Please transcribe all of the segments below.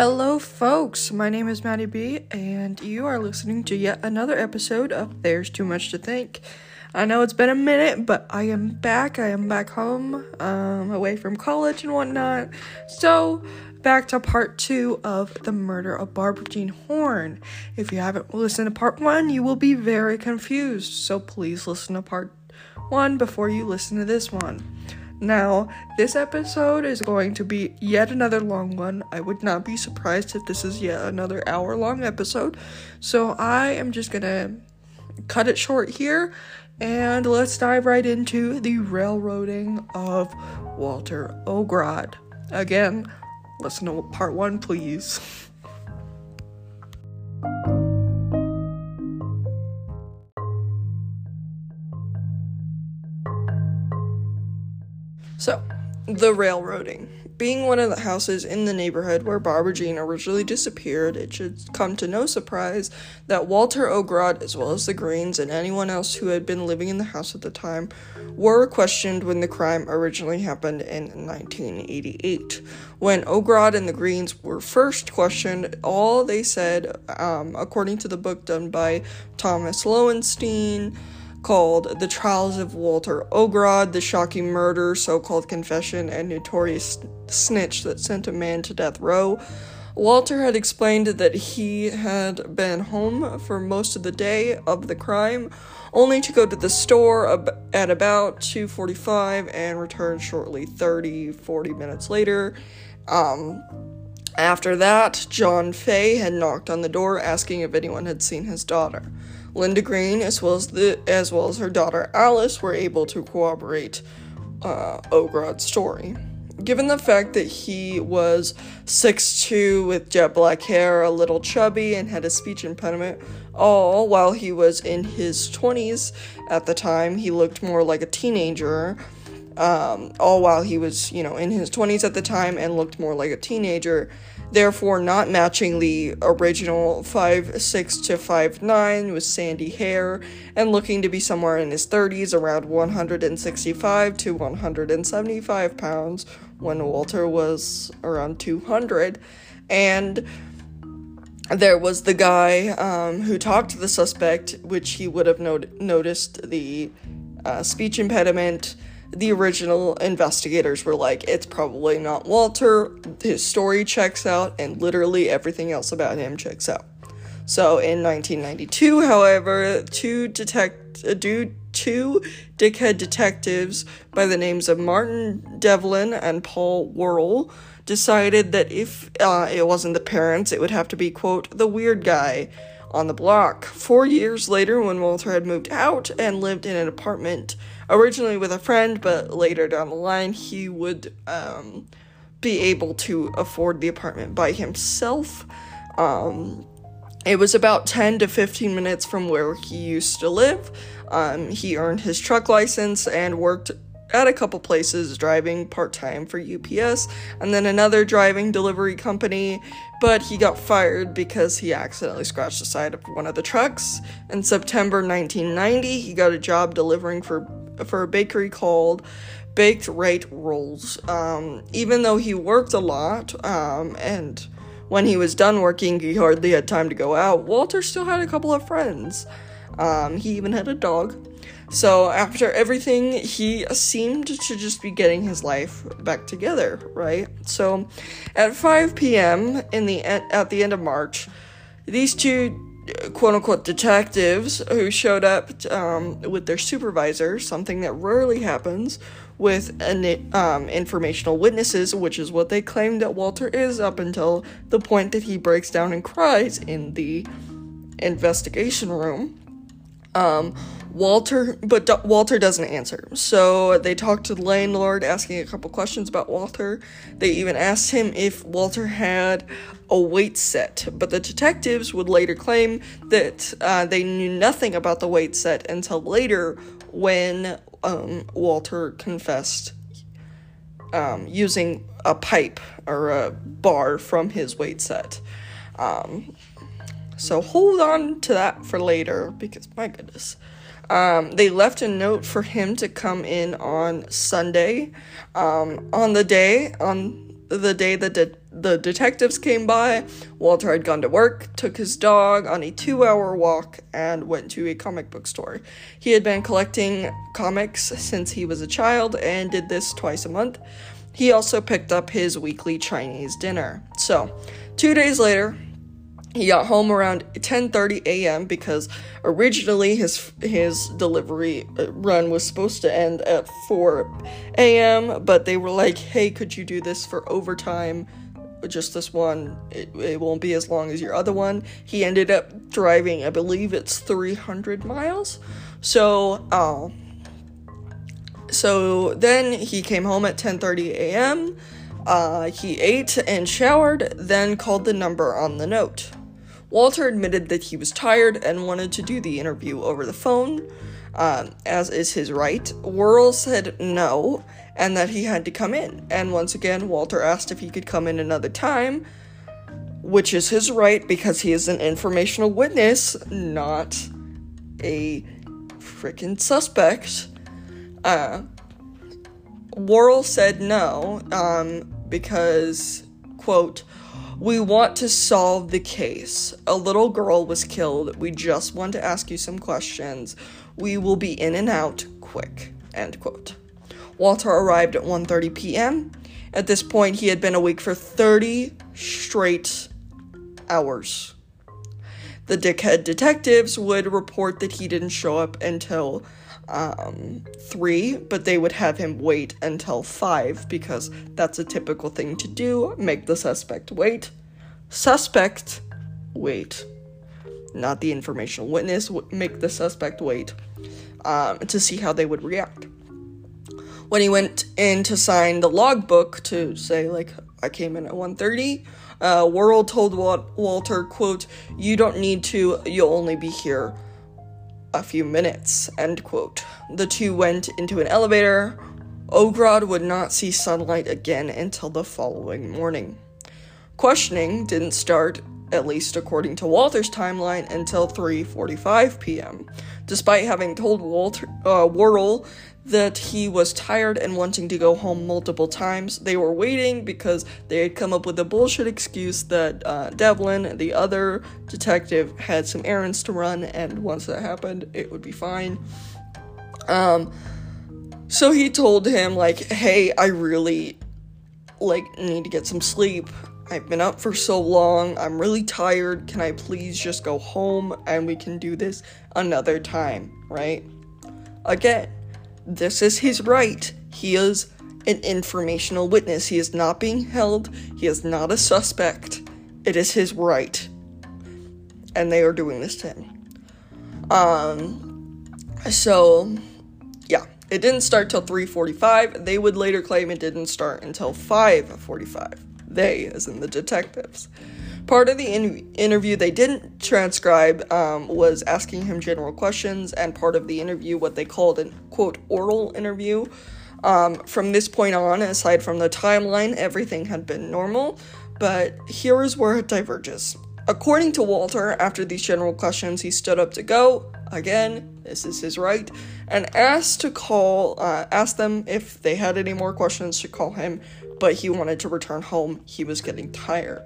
Hello, folks. My name is Maddie B, and you are listening to yet another episode of There's Too Much to Think. I know it's been a minute, but I am back. I am back home, um, away from college and whatnot. So, back to part two of the murder of Barbara Jean Horn. If you haven't listened to part one, you will be very confused. So, please listen to part one before you listen to this one. Now, this episode is going to be yet another long one. I would not be surprised if this is yet another hour long episode. So, I am just gonna cut it short here and let's dive right into the railroading of Walter Ogrod. Again, listen to part one, please. So, the railroading. Being one of the houses in the neighborhood where Barbara Jean originally disappeared, it should come to no surprise that Walter Ogrod, as well as the Greens and anyone else who had been living in the house at the time, were questioned when the crime originally happened in 1988. When Ogrod and the Greens were first questioned, all they said, um, according to the book done by Thomas Lowenstein, called The Trials of Walter Ogrod, The Shocking Murder, So Called Confession, and Notorious Snitch That Sent a Man to Death Row. Walter had explained that he had been home for most of the day of the crime, only to go to the store at about 2:45 and return shortly 30 40 minutes later. Um, after that, John Fay had knocked on the door asking if anyone had seen his daughter. Linda Green, as well as the as well as her daughter Alice, were able to corroborate uh, story. Given the fact that he was 6'2 with jet black hair, a little chubby, and had a speech impediment, all while he was in his 20s at the time, he looked more like a teenager. Um, all while he was, you know, in his 20s at the time and looked more like a teenager therefore not matching the original 5'6 to 5'9 with sandy hair and looking to be somewhere in his 30s around 165 to 175 pounds when Walter was around 200 and there was the guy um, who talked to the suspect which he would have not- noticed the uh, speech impediment the original investigators were like, it's probably not Walter. His story checks out, and literally everything else about him checks out. So in 1992, however, two detect uh, two dickhead detectives by the names of Martin Devlin and Paul Worrell decided that if uh, it wasn't the parents, it would have to be quote the weird guy on the block. Four years later, when Walter had moved out and lived in an apartment originally with a friend, but later down the line, he would um, be able to afford the apartment by himself. Um, it was about 10 to 15 minutes from where he used to live. Um, he earned his truck license and worked at a couple places driving part time for UPS and then another driving delivery company, but he got fired because he accidentally scratched the side of one of the trucks. In September 1990, he got a job delivering for for a bakery called Baked Right Rolls. Um, even though he worked a lot um, and when he was done working, he hardly had time to go out. Walter still had a couple of friends. Um, he even had a dog. So after everything, he seemed to just be getting his life back together, right? So at 5 p.m. in the at the end of March, these two quote unquote detectives who showed up um, with their supervisor, something that rarely happens with an, um, informational witnesses, which is what they claim that Walter is up until the point that he breaks down and cries in the investigation room. Um, Walter, but Walter doesn't answer. So they talk to the landlord, asking a couple questions about Walter. They even asked him if Walter had a weight set, but the detectives would later claim that uh, they knew nothing about the weight set until later when um, Walter confessed um, using a pipe or a bar from his weight set. Um, so hold on to that for later because my goodness. Um, they left a note for him to come in on Sunday. Um, on the day, on the day that de- the detectives came by, Walter had gone to work, took his dog on a two hour walk, and went to a comic book store. He had been collecting comics since he was a child and did this twice a month. He also picked up his weekly Chinese dinner. So, two days later, he got home around 10:30 a.m. because originally his his delivery uh, run was supposed to end at 4 a.m. but they were like, "Hey, could you do this for overtime? Just this one. It, it won't be as long as your other one." He ended up driving, I believe it's 300 miles. So, uh, so then he came home at 10:30 a.m. Uh, he ate and showered, then called the number on the note. Walter admitted that he was tired and wanted to do the interview over the phone, um, as is his right. Worrell said no, and that he had to come in. And once again, Walter asked if he could come in another time, which is his right because he is an informational witness, not a freaking suspect. Uh, Worrell said no, um, because, quote, we want to solve the case. A little girl was killed. We just want to ask you some questions. We will be in and out quick. End quote. Walter arrived at 1:30 p.m. At this point, he had been awake for 30 straight hours. The dickhead detectives would report that he didn't show up until um, three, but they would have him wait until five because that's a typical thing to do make the suspect wait. Suspect, wait. Not the informational witness, make the suspect wait um, to see how they would react. When he went in to sign the logbook to say, like, I came in at 1.30, uh, Worrell told Walter, quote, you don't need to, you'll only be here a few minutes, end quote. The two went into an elevator. Ogrod would not see sunlight again until the following morning. Questioning didn't start, at least according to Walter's timeline, until 3:45 p.m. Despite having told Walter uh, Worrell that he was tired and wanting to go home multiple times. They were waiting because they had come up with a bullshit excuse that uh, Devlin, the other detective, had some errands to run, and once that happened, it would be fine. Um, so he told him, like, hey, I really, like, need to get some sleep. I've been up for so long. I'm really tired. Can I please just go home and we can do this another time, right? Again, this is his right. He is an informational witness. He is not being held. He is not a suspect. It is his right. And they are doing this to him. Um so yeah, it didn't start till 3:45. They would later claim it didn't start until 5:45. They as in the detectives. Part of the in- interview they didn't transcribe um, was asking him general questions, and part of the interview, what they called an quote oral interview. Um, from this point on, aside from the timeline, everything had been normal, but here is where it diverges. According to Walter, after these general questions, he stood up to go. Again, this is his right, and asked to call, uh, asked them if they had any more questions to call him, but he wanted to return home. He was getting tired.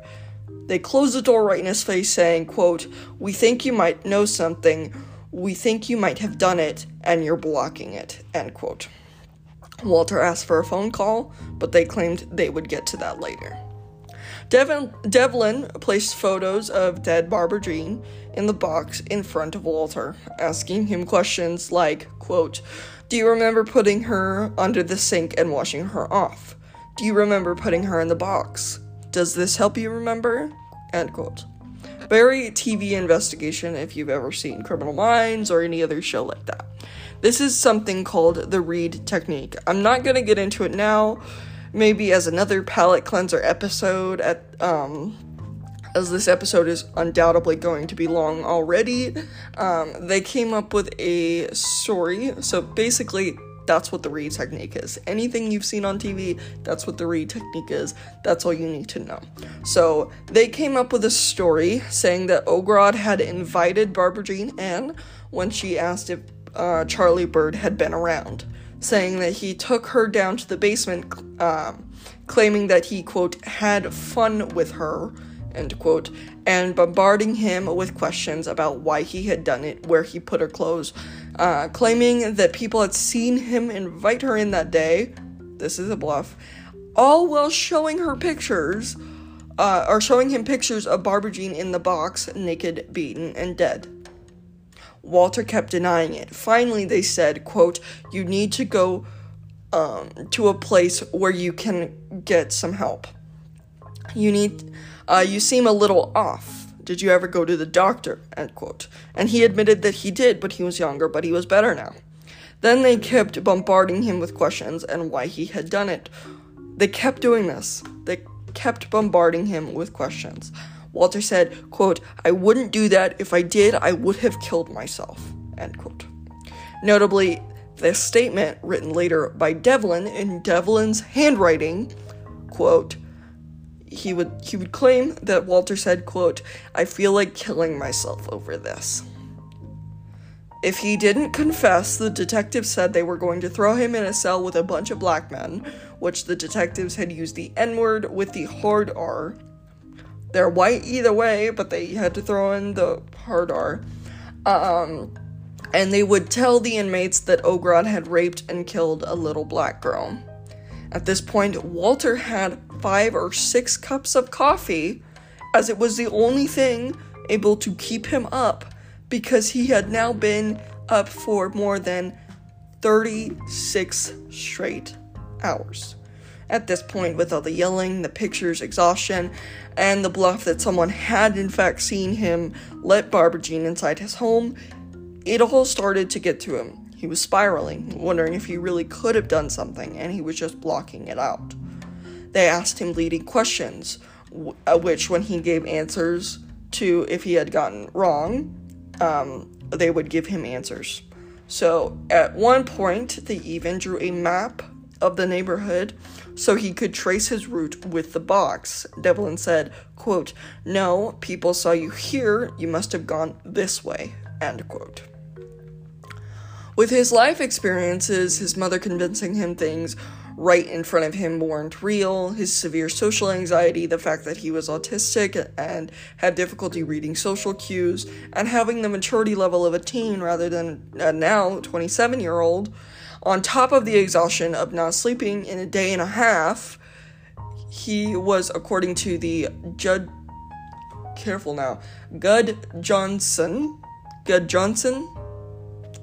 They closed the door right in his face, saying, quote, We think you might know something. We think you might have done it, and you're blocking it. End quote. Walter asked for a phone call, but they claimed they would get to that later. Devin, Devlin placed photos of dead Barbara Jean in the box in front of Walter, asking him questions like, quote, Do you remember putting her under the sink and washing her off? Do you remember putting her in the box? Does this help you remember? End quote. Very TV investigation if you've ever seen Criminal Minds or any other show like that. This is something called the Reid technique. I'm not gonna get into it now, maybe as another palate cleanser episode at um as this episode is undoubtedly going to be long already. Um, they came up with a story. So basically, that's what the Reid technique is. Anything you've seen on TV, that's what the Reid technique is. That's all you need to know. So they came up with a story saying that Ogrod had invited Barbara Jean in when she asked if uh, Charlie Bird had been around. saying that he took her down to the basement, um, claiming that he, quote, had fun with her, end quote, and bombarding him with questions about why he had done it, where he put her clothes, uh, claiming that people had seen him invite her in that day. This is a bluff. All while showing her pictures, uh, or showing him pictures of Barbara Jean in the box, naked, beaten, and dead. Walter kept denying it. Finally, they said, quote, you need to go um, to a place where you can get some help. You need, uh, you seem a little off. Did you ever go to the doctor? End quote. And he admitted that he did, but he was younger, but he was better now. Then they kept bombarding him with questions and why he had done it. They kept doing this. They kept bombarding him with questions. Walter said, quote, I wouldn't do that. If I did, I would have killed myself, end quote. Notably, this statement, written later by Devlin in Devlin's handwriting, quote, he would he would claim that Walter said, quote, I feel like killing myself over this. If he didn't confess, the detectives said they were going to throw him in a cell with a bunch of black men, which the detectives had used the N word with the hard R they're white either way, but they had to throw in the hard R. Um, and they would tell the inmates that Ogrod had raped and killed a little black girl. At this point, Walter had five or six cups of coffee, as it was the only thing able to keep him up because he had now been up for more than 36 straight hours. At this point, with all the yelling, the pictures, exhaustion, and the bluff that someone had in fact seen him let Barbara Jean inside his home, it all started to get to him. He was spiraling, wondering if he really could have done something, and he was just blocking it out. They asked him leading questions, uh, which, when he gave answers to if he had gotten wrong, um, they would give him answers. So at one point, they even drew a map of the neighborhood so he could trace his route with the box. Devlin said, quote, No, people saw you here, you must have gone this way, end quote. With his life experiences, his mother convincing him things right in front of him weren't real, his severe social anxiety, the fact that he was autistic and had difficulty reading social cues, and having the maturity level of a teen rather than a now 27 year old, on top of the exhaustion of not sleeping in a day and a half, he was, according to the Judd, careful now, Gud Johnson, Gud Johnson,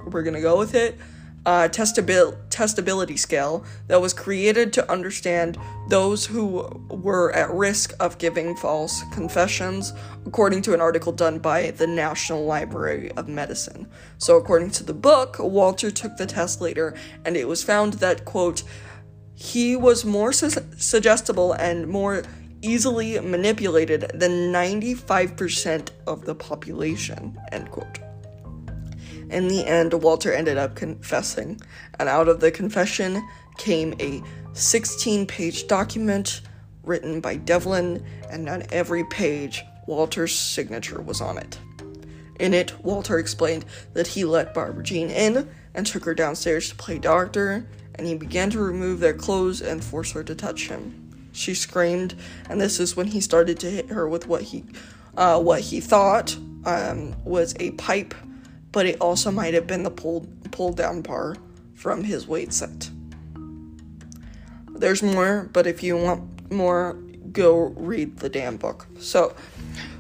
we're gonna go with it, uh, testabil- testability scale that was created to understand those who were at risk of giving false confessions, according to an article done by the National Library of Medicine. So, according to the book, Walter took the test later, and it was found that, quote, he was more su- suggestible and more easily manipulated than 95% of the population, end quote. In the end, Walter ended up confessing, and out of the confession came a 16 page document written by Devlin, and on every page, Walter's signature was on it. In it, Walter explained that he let Barbara Jean in and took her downstairs to play doctor, and he began to remove their clothes and force her to touch him. She screamed, and this is when he started to hit her with what he, uh, what he thought um, was a pipe but it also might have been the pull pull down bar from his weight set. There's more, but if you want more, go read the damn book. So,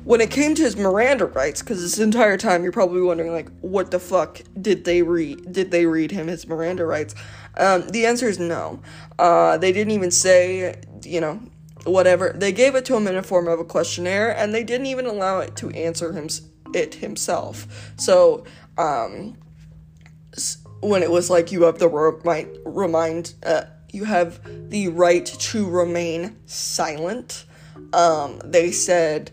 when it came to his Miranda rights, because this entire time you're probably wondering, like, what the fuck did they read? Did they read him his Miranda rights? Um, the answer is no. Uh, they didn't even say, you know, whatever. They gave it to him in a form of a questionnaire, and they didn't even allow it to answer him it himself. So, um, when it was like you have the right remind uh, you have the right to remain silent. Um, they said,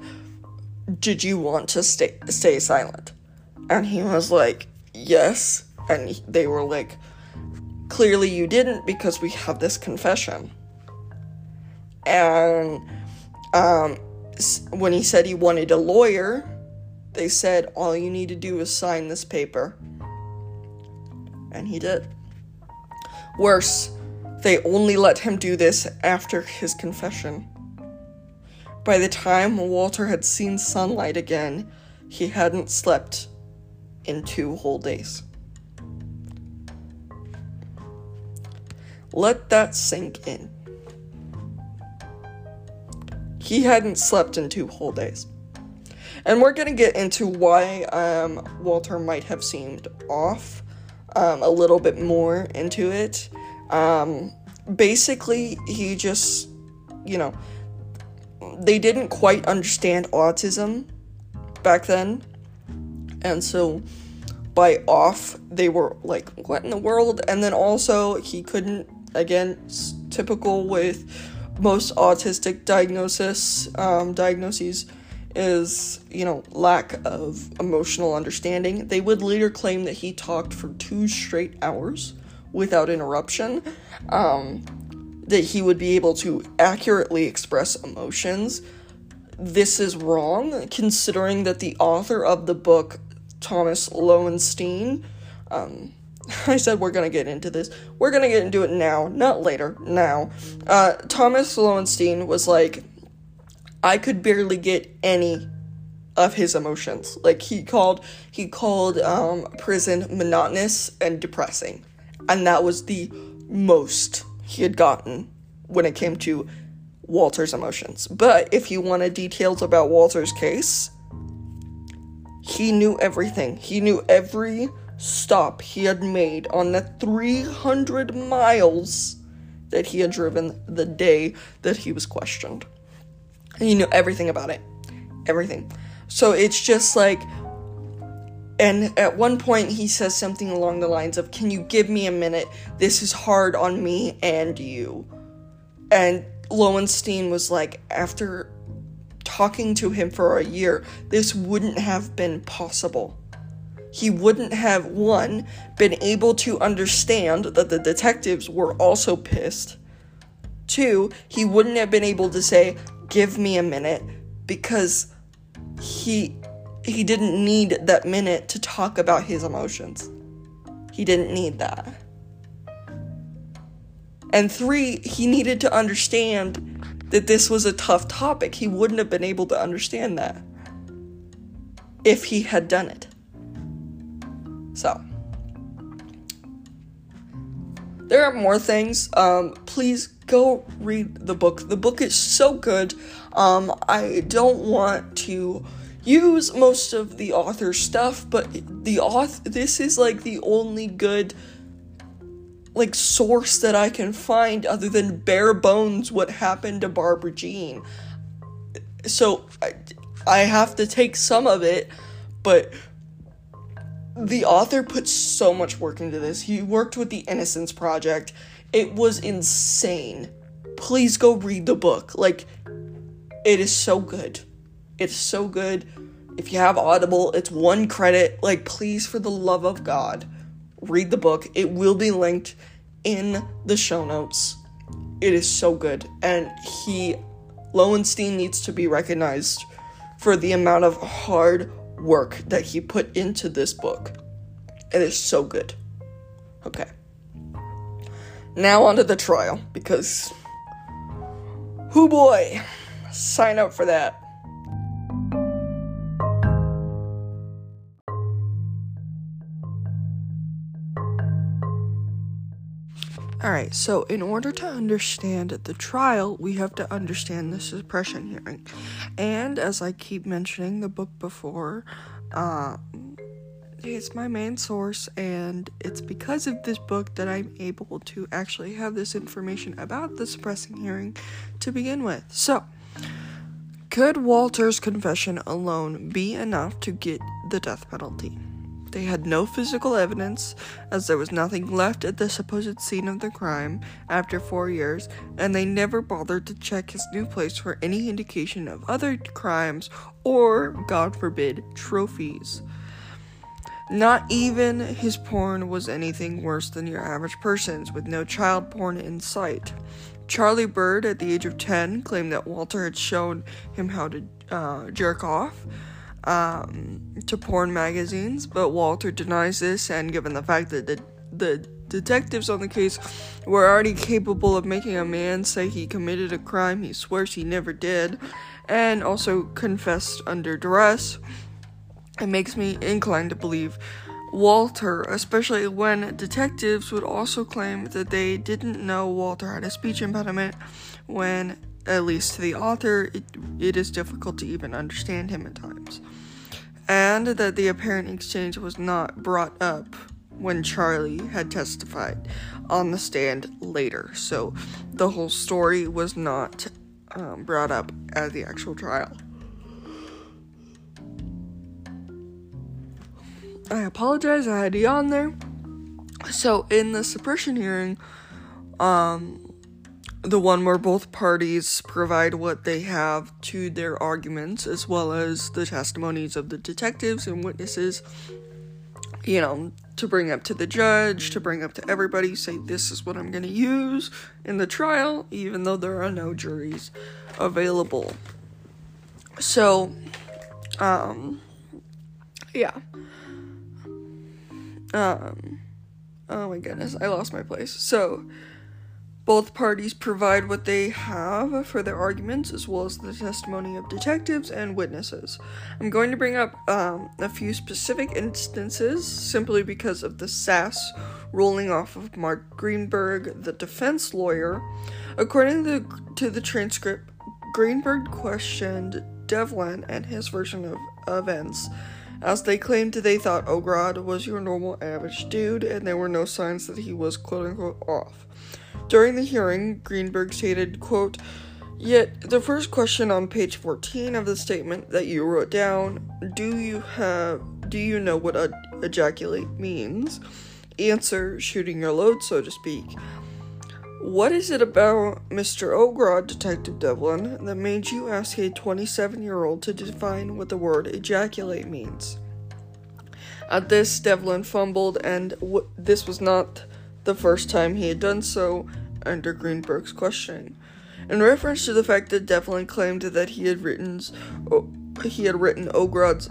"Did you want to stay stay silent?" And he was like, "Yes." And they were like, "Clearly you didn't because we have this confession." And um, when he said he wanted a lawyer, they said, All you need to do is sign this paper. And he did. Worse, they only let him do this after his confession. By the time Walter had seen sunlight again, he hadn't slept in two whole days. Let that sink in. He hadn't slept in two whole days. And we're to get into why um, Walter might have seemed off um, a little bit more into it. Um, basically, he just, you know, they didn't quite understand autism back then. And so by off, they were like, what in the world? And then also, he couldn't, again, typical with most autistic diagnosis, um, diagnoses is, you know, lack of emotional understanding. They would later claim that he talked for two straight hours without interruption, um, that he would be able to accurately express emotions. This is wrong, considering that the author of the book, Thomas Lowenstein, um, I said we're gonna get into this. We're gonna get into it now, not later, now. Uh, Thomas Lowenstein was like, I could barely get any of his emotions. Like he called he called um, prison monotonous and depressing, and that was the most he had gotten when it came to Walter's emotions. But if you wanted details about Walter's case, he knew everything. He knew every stop he had made on the 300 miles that he had driven the day that he was questioned. He knew everything about it. Everything. So it's just like and at one point he says something along the lines of, "Can you give me a minute? This is hard on me and you." And Lowenstein was like, after talking to him for a year, this wouldn't have been possible he wouldn't have, one, been able to understand that the detectives were also pissed. Two, he wouldn't have been able to say, give me a minute, because he he didn't need that minute to talk about his emotions. He didn't need that. And three, he needed to understand that this was a tough topic. He wouldn't have been able to understand that if he had done it. So, there are more things. Um, please go read the book. The book is so good. Um, I don't want to use most of the author's stuff, but the author, this is like the only good like source that I can find other than bare bones what happened to Barbara Jean. So I, I have to take some of it, but the author put so much work into this. He worked with the Innocence Project. It was insane. Please go read the book. Like, it is so good. It's so good. If you have Audible, it's one credit. Like, please, for the love of God, read the book. It will be linked in the show notes. It is so good. And he, Lowenstein, needs to be recognized for the amount of hard work that he put into this book. It is so good. Okay. Now onto the trial because who boy, sign up for that. Alright, so in order to understand the trial, we have to understand the suppression hearing. And as I keep mentioning the book before, uh, it's my main source, and it's because of this book that I'm able to actually have this information about the suppressing hearing to begin with. So, could Walter's confession alone be enough to get the death penalty? They had no physical evidence, as there was nothing left at the supposed scene of the crime after four years, and they never bothered to check his new place for any indication of other crimes or, God forbid, trophies. Not even his porn was anything worse than your average person's, with no child porn in sight. Charlie Bird, at the age of 10, claimed that Walter had shown him how to uh, jerk off um, to porn magazines, but Walter denies this, and given the fact that the, the detectives on the case were already capable of making a man say he committed a crime he swears he never did, and also confessed under duress, it makes me inclined to believe Walter, especially when detectives would also claim that they didn't know Walter had a speech impediment when, at least to the author, it, it is difficult to even understand him at times. And that the apparent exchange was not brought up when Charlie had testified on the stand later. So the whole story was not um, brought up at the actual trial. I apologize, I had to yawn there. So, in the suppression hearing, um, the one where both parties provide what they have to their arguments, as well as the testimonies of the detectives and witnesses, you know, to bring up to the judge, to bring up to everybody, say, this is what I'm going to use in the trial, even though there are no juries available. So, um, yeah. Um, oh my goodness, I lost my place. So, both parties provide what they have for their arguments, as well as the testimony of detectives and witnesses. I'm going to bring up um, a few specific instances simply because of the sass rolling off of Mark Greenberg, the defense lawyer. According to the, to the transcript, Greenberg questioned Devlin and his version of events as they claimed they thought Ogrod was your normal average dude and there were no signs that he was quote unquote off. During the hearing, Greenberg stated, quote, Yet the first question on page 14 of the statement that you wrote down, do you have do you know what ejaculate means? Answer, shooting your load, so to speak. What is it about Mr. Ogrod, Detective Devlin, that made you ask a 27 year old to define what the word ejaculate means? At this, Devlin fumbled, and w- this was not the first time he had done so under Greenberg's questioning. In reference to the fact that Devlin claimed that he had written, he had written Ogrod's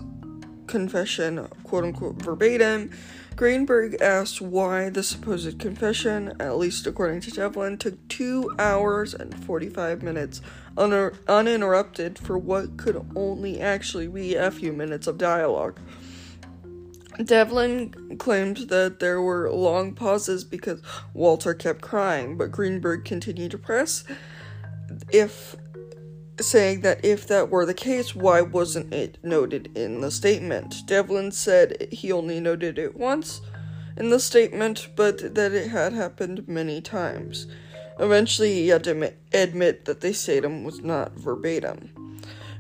confession, quote unquote, verbatim, Greenberg asked why the supposed confession, at least according to Devlin, took two hours and 45 minutes un- uninterrupted for what could only actually be a few minutes of dialogue. Devlin claimed that there were long pauses because Walter kept crying, but Greenberg continued to press. If saying that if that were the case, why wasn't it noted in the statement? Devlin said he only noted it once in the statement, but that it had happened many times. Eventually, he had to admit, that the statement was not verbatim.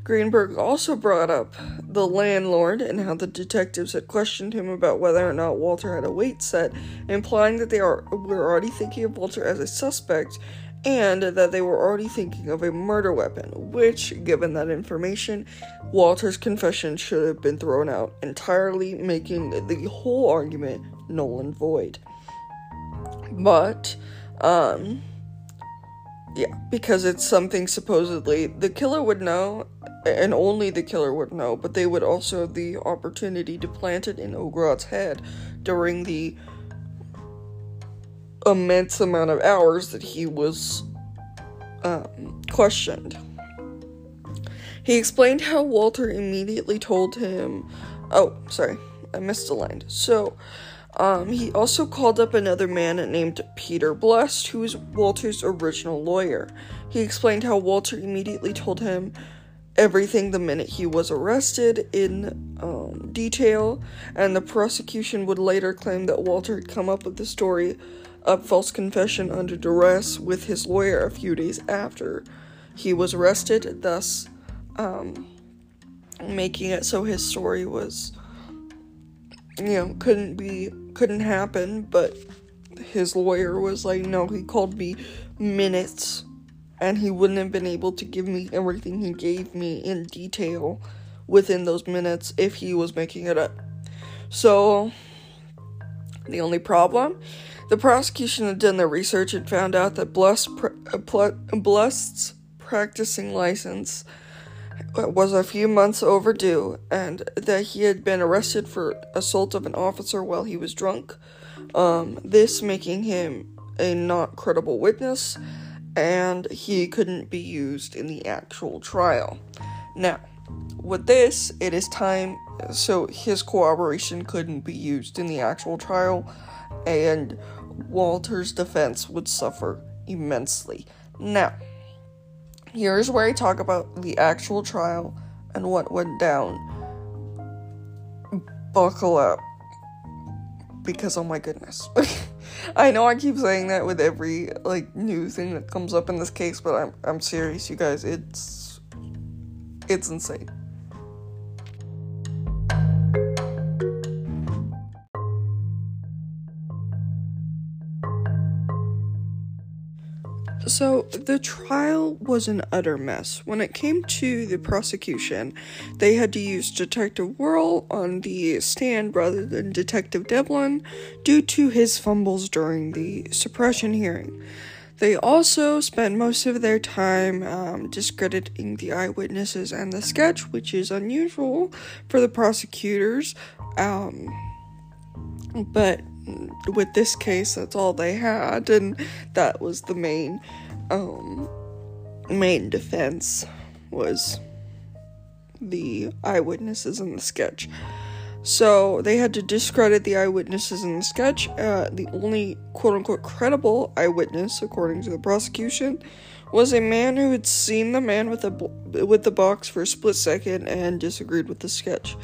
Greenberg also brought up the landlord and how the detectives had questioned him about whether or not Walter had a weight set, implying that they are, were already thinking of Walter as a suspect and that they were already thinking of a murder weapon, which, given that information, Walter's confession should have been thrown out entirely, making the whole argument null and void. But, um, yeah, because it's something supposedly the killer would know, and only the killer would know, but they would also have the opportunity to plant it in Ogrod's head during the immense amount of hours that he was um, questioned. He explained how Walter immediately told him, oh, sorry, I missed a line. So, um, he also called up another man named Peter Blest, who was Walter's original lawyer. He explained how Walter immediately told him everything the minute he was arrested in um, detail, and the prosecution would later claim that Walter had come up with the story up false confession under duress with his lawyer a few days after he was arrested, thus um, making it so his story was, you know, couldn't be, couldn't happen, but his lawyer was like, no, he called me minutes and he wouldn't have been able to give me everything he gave me in detail within those minutes if he was making it up. So, the only problem the prosecution had done their research and found out that Bless, uh, Bless's practicing license was a few months overdue and that he had been arrested for assault of an officer while he was drunk. um, this making him a not credible witness, and he couldn't be used in the actual trial. Now, with this, it is time, so his cooperation couldn't be used in the actual trial, and Walter's defense would suffer immensely. Now, here's where I talk about the actual trial and what went down. Buckle up. Because oh my goodness. I know I keep saying that with every like new thing that comes up in this case, but I'm I'm serious, you guys. It's it's insane. So, the trial was an utter mess. When it came to the prosecution, they had to use Detective Worrell on the stand rather than Detective Devlin due to his fumbles during the suppression hearing. They also spent most of their time um, discrediting the eyewitnesses and the sketch, which is unusual for the prosecutors. Um, but with this case, that's all they had, and that was the main, um, main defense was the eyewitnesses in the sketch. So they had to discredit the eyewitnesses in the sketch. Uh, the only quote unquote credible eyewitness, according to the prosecution, was a man who had seen the man with the with the box for a split second and disagreed with the sketch.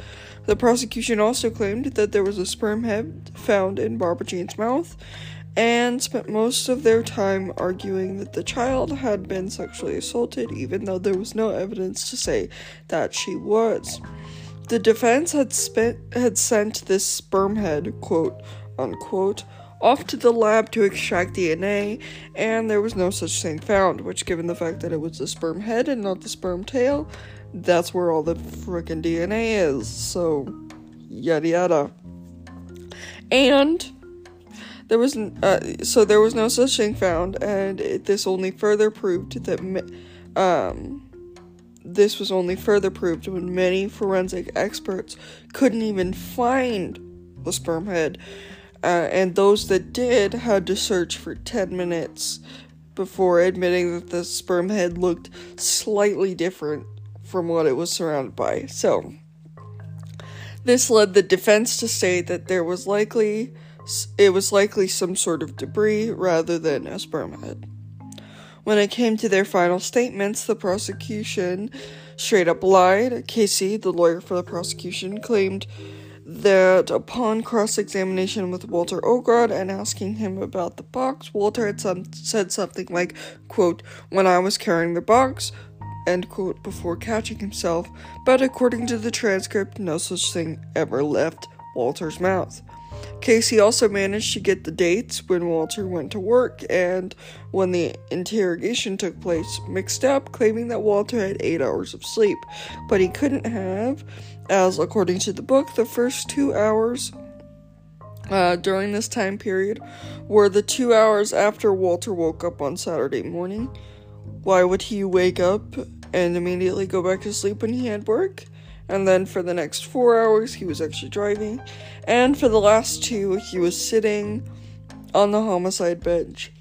The prosecution also claimed that there was a sperm head found in Barbara Jean's mouth and spent most of their time arguing that the child had been sexually assaulted, even though there was no evidence to say that she was. The defense had spent had sent this sperm head, quote unquote, off to the lab to extract DNA, and there was no such thing found, which given the fact that it was the sperm head and not the sperm tail, that's where all the freaking DNA is. So, yada yada. And there was uh, so there was no such thing found, and it, this only further proved that um, this was only further proved when many forensic experts couldn't even find the sperm head, uh, and those that did had to search for ten minutes before admitting that the sperm head looked slightly different from what it was surrounded by. So, this led the defense to say that there was likely it was likely some sort of debris rather than a sperm head. When it came to their final statements, the prosecution straight up lied. Casey, the lawyer for the prosecution, claimed that upon cross examination with Walter Ogrod and asking him about the box, Walter had some, said something like, quote, When I was carrying the box, end quote, before catching himself, but according to the transcript, no such thing ever left Walter's mouth. Casey also managed to get the dates when Walter went to work and when the interrogation took place mixed up, claiming that Walter had eight hours of sleep, but he couldn't have, as according to the book, the first two hours uh, during this time period were the two hours after Walter woke up on Saturday morning. Why would he wake up and immediately go back to sleep when he had work? And then for the next four hours, he was actually driving. And for the last two, he was sitting on the homicide bench.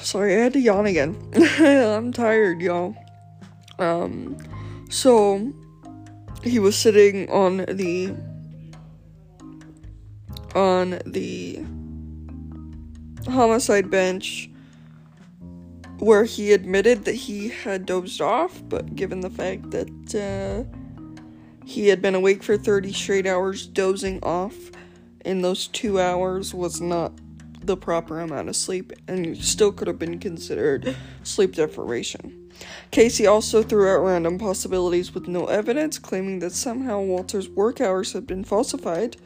Sorry, I had to yawn again. I'm tired, y'all. Um, so he was sitting on the on the homicide bench where he admitted that he had dozed off, but given the fact that uh, he had been awake for 30 straight hours, dozing off in those two hours was not the proper amount of sleep and still could have been considered sleep deprivation. Casey also threw out random possibilities with no evidence, claiming that somehow Walter's work hours had been falsified.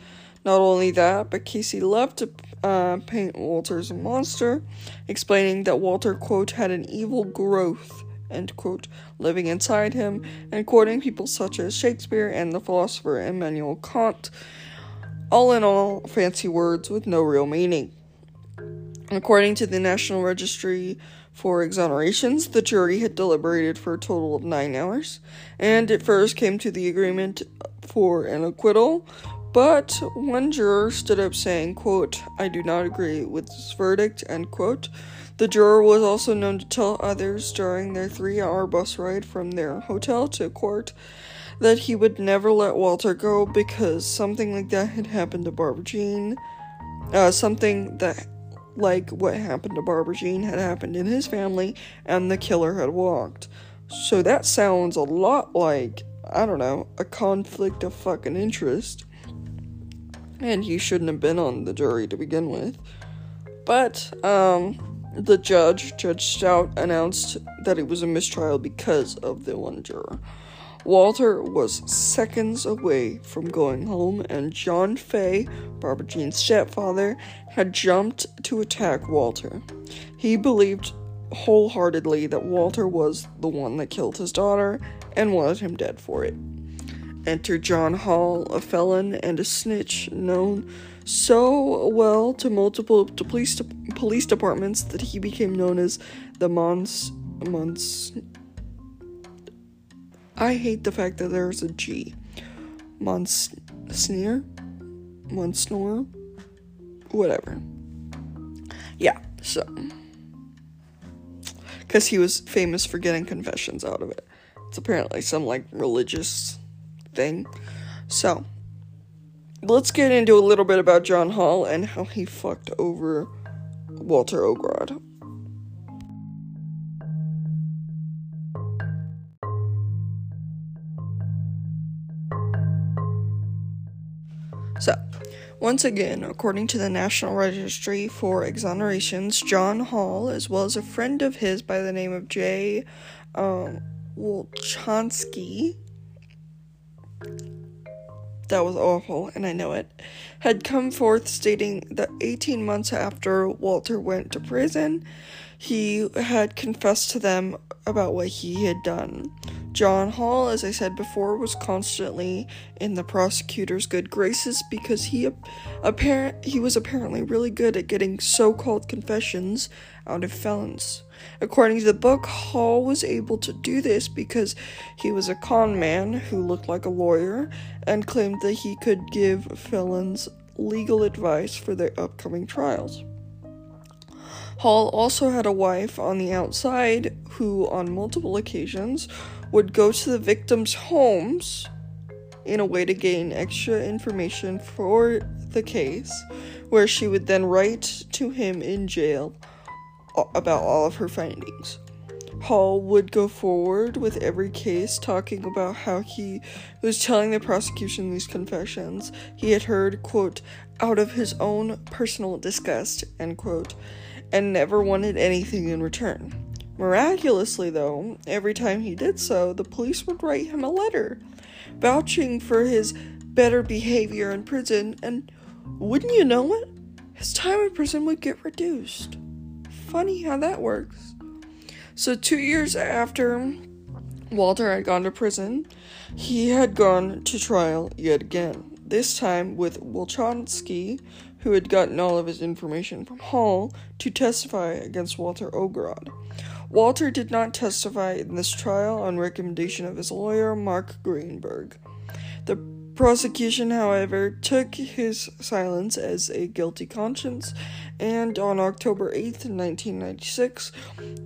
Not only that, but Casey loved to uh, paint Walter as a monster, explaining that Walter, quote, had an evil growth, end quote, living inside him, and quoting people such as Shakespeare and the philosopher Immanuel Kant. All in all, fancy words with no real meaning. According to the National Registry for Exonerations, the jury had deliberated for a total of nine hours, and it first came to the agreement for an acquittal, But one juror stood up saying, quote, I do not agree with this verdict, end quote. The juror was also known to tell others during their three hour bus ride from their hotel to court that he would never let Walter go because something like that had happened to Barbara Jean. Uh, something that, like what happened to Barbara Jean, had happened in his family, and the killer had walked. So that sounds a lot like, I don't know, a conflict of fucking interest and he shouldn't have been on the jury to begin with. But, um, the judge, Judge Stout, announced that it was a mistrial because of the one juror. Walter was seconds away from going home, and John Fay, Barbara Jean's stepfather, had jumped to attack Walter. He believed wholeheartedly that Walter was the one that killed his daughter and wanted him dead for it. Enter John Hall, a felon and a snitch known so well to multiple to police, police departments that he became known as the Mons. Mons. I hate the fact that there's a G. Monsneer? Monsnor? Whatever. Yeah, so. Because he was famous for getting confessions out of it. It's apparently some, like, religious thing. So, let's get into a little bit about John Hall and how he fucked over Walter Ogrod. So, once again, according to the National Registry for Exonerations, John Hall, as well as a friend of his by the name of Jay um, Wolchansky, that was awful, and I know it, had come forth stating that 18 months after Walter went to prison, he had confessed to them about what he had done. John Hall, as I said before, was constantly in the prosecutor's good graces because he apparent he was apparently really good at getting so-called confessions out of felons. According to the book, Hall was able to do this because he was a con man who looked like a lawyer and claimed that he could give felons legal advice for their upcoming trials. Hall also had a wife on the outside who, on multiple occasions, would go to the victims' homes in a way to gain extra information for the case, where she would then write to him in jail about all of her findings. Hall would go forward with every case, talking about how he was telling the prosecution these confessions he had heard, quote, out of his own personal disgust, end quote, and never wanted anything in return. Miraculously, though, every time he did so, the police would write him a letter vouching for his better behavior in prison, and wouldn't you know it, his time in prison would get reduced. Funny how that works. So, two years after Walter had gone to prison, he had gone to trial yet again, this time with Wolchansky, who had gotten all of his information from Hall, to testify against Walter Ogrod. Walter did not testify in this trial on recommendation of his lawyer, Mark Greenberg. The prosecution, however, took his silence as a guilty conscience, and on October 8th, 1996,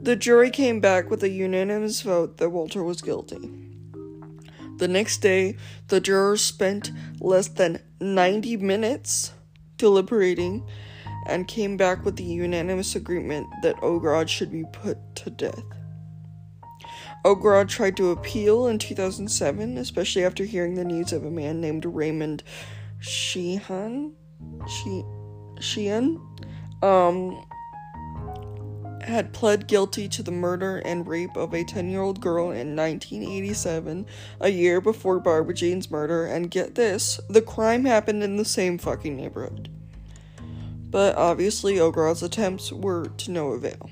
the jury came back with a unanimous vote that Walter was guilty. The next day, the jurors spent less than 90 minutes deliberating and came back with the unanimous agreement that Ogrod should be put to death. Ogrod tried to appeal in 2007, especially after hearing the news of a man named Raymond Sheehan. She, Sheehan, um, had pled guilty to the murder and rape of a 10 year old girl in 1987, a year before Barbara Jean's murder, and get this, the crime happened in the same fucking neighborhood but obviously Ogrod's attempts were to no avail.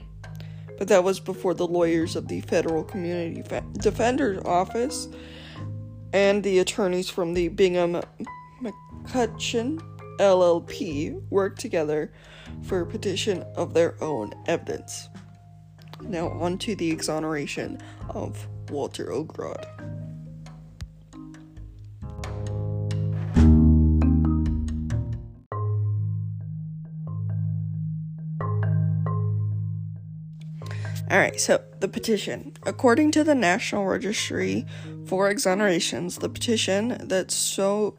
But that was before the lawyers of the Federal Community Defender's Office and the attorneys from the Bingham McCutchen LLP worked together for a petition of their own evidence. Now, on to the exoneration of Walter Ogrod. All right, so the petition. According to the National Registry for Exonerations, the petition that so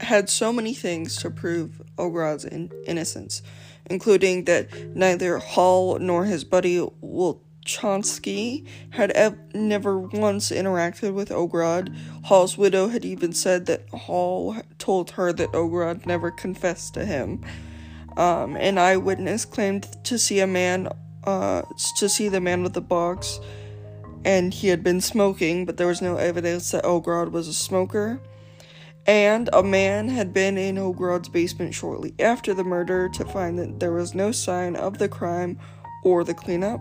had so many things to prove Ogrod's in- innocence, including that neither Hall nor his buddy Wolchansky had ev- never once interacted with Ogrod. Hall's widow had even said that Hall told her that Ogrod never confessed to him. Um, an eyewitness claimed to see a man, uh, to see the man with the box, and he had been smoking, but there was no evidence that Ogrod was a smoker. And a man had been in Ogrod's basement shortly after the murder to find that there was no sign of the crime or the cleanup.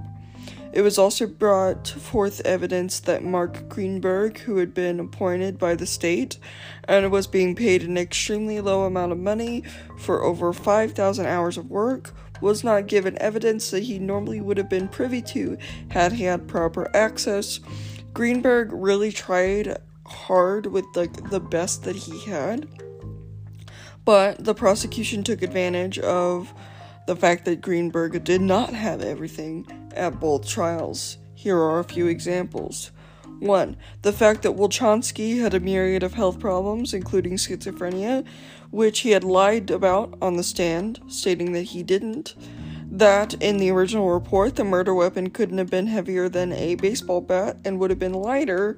It was also brought forth evidence that Mark Greenberg, who had been appointed by the state and was being paid an extremely low amount of money for over 5,000 hours of work, was not given evidence that he normally would have been privy to had he had proper access. Greenberg really tried hard with like the best that he had. But the prosecution took advantage of the fact that Greenberg did not have everything at both trials. Here are a few examples. 1. The fact that Wolchansky had a myriad of health problems, including schizophrenia, which he had lied about on the stand, stating that he didn't. That in the original report, the murder weapon couldn't have been heavier than a baseball bat and would have been lighter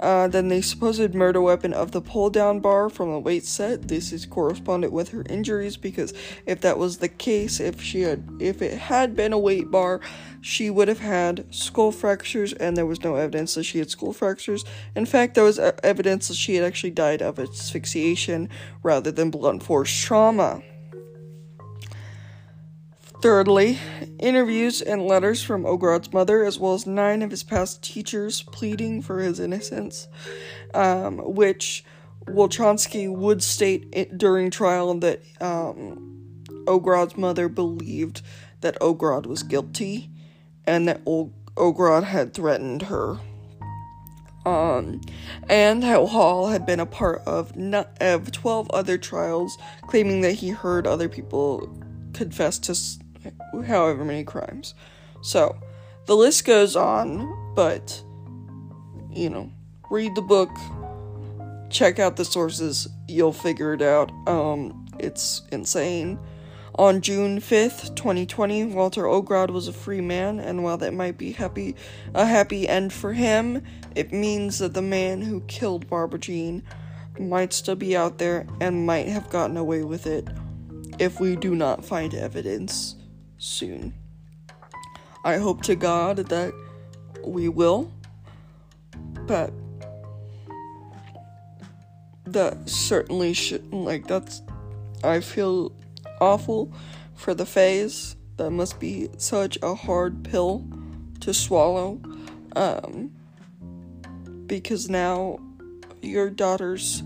uh, then the supposed murder weapon of the pull down bar from the weight set. This is correspondent with her injuries because if that was the case, if she had, if it had been a weight bar, she would have had skull fractures, and there was no evidence that she had skull fractures. In fact, there was evidence that she had actually died of asphyxiation rather than blunt force trauma. Thirdly, interviews and letters from Ogrod's mother, as well as nine of his past teachers pleading for his innocence, um, which Wolchansky would state it during trial that um, Ogrod's mother believed that Ogrod was guilty and that o- Ogrod had threatened her. Um, and how Hall had been a part of, not, of 12 other trials, claiming that he heard other people confess to however many crimes. So, the list goes on, but, you know, read the book, check out the sources, you'll figure it out. Um, it's insane. On June 5th, 2020, Walter Ogrod was a free man, and while that might be happy a happy end for him, it means that the man who killed Barbara Jean might still be out there and might have gotten away with it if we do not find evidence soon. I hope to God that we will, but that certainly shouldn't, like, that's, I feel awful for the Fays. That must be such a hard pill to swallow, um, because now your daughter's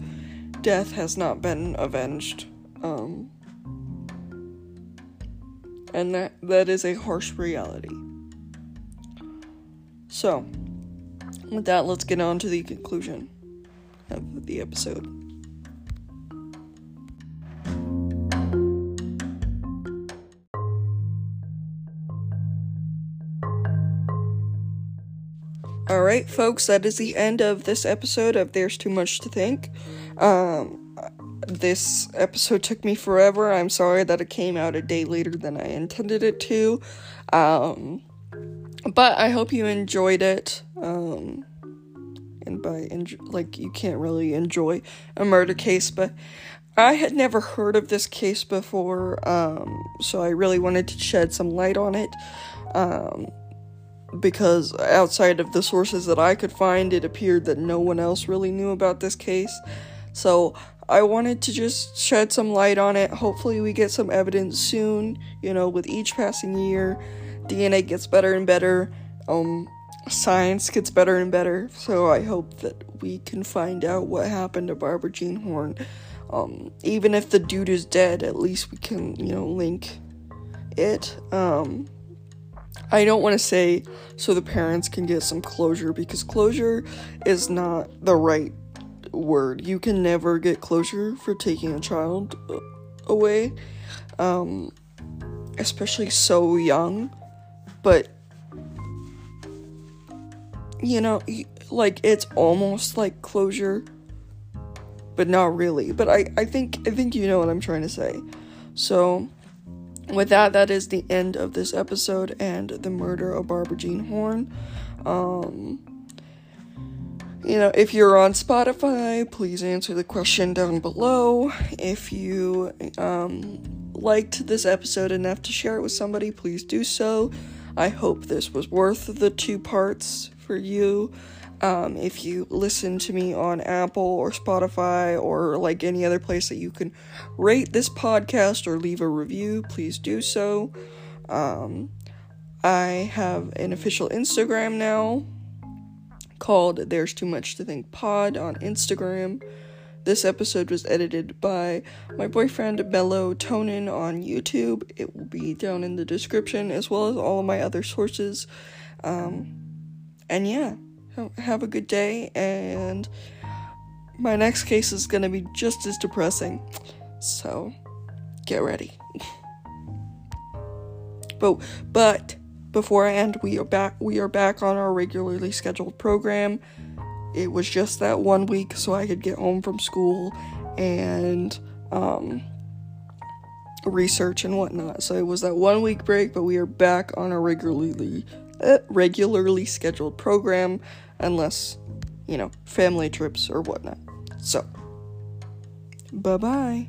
death has not been avenged. Um, and that that is a harsh reality. So, with that, let's get on to the conclusion of the episode. Alright, folks, that is the end of this episode of There's Too Much to Think. Um, this episode took me forever. I'm sorry that it came out a day later than I intended it to. Um, but I hope you enjoyed it. Um, and by like you can't really enjoy a murder case, but I had never heard of this case before, um, so I really wanted to shed some light on it. Um, because outside of the sources that I could find, it appeared that no one else really knew about this case. So I wanted to just shed some light on it. Hopefully, we get some evidence soon. You know, with each passing year, DNA gets better and better. Um, science gets better and better. So I hope that we can find out what happened to Barbara Jean Horn. Um, even if the dude is dead, at least we can, you know, link it. Um, I don't want to say so the parents can get some closure because closure is not the right word. You can never get closure for taking a child uh, away, um, especially so young. But you know, like it's almost like closure, but not really. But I, I think I think you know what I'm trying to say. So with that, that is the end of this episode and the murder of Barbara Jean Horn. Um, you know, if you're on Spotify, please answer the question down below. If you um, liked this episode enough to share it with somebody, please do so. I hope this was worth the two parts for you. Um, if you listen to me on Apple or Spotify or like any other place that you can rate this podcast or leave a review, please do so. Um, I have an official Instagram now called There's Too Much to Think Pod on Instagram. This episode was edited by my boyfriend Mellowtonin on YouTube. It will be down in the description as well as all of my other sources. Um, and yeah have a good day, and my next case is gonna be just as depressing. So, get ready. but but before I end, we are back. We are back on our regularly scheduled program. It was just that one week, so I could get home from school and um, research and whatnot. So it was that one week break, but we are back on our regularly uh, regularly scheduled program unless, you know, family trips or whatnot. So, bye bye.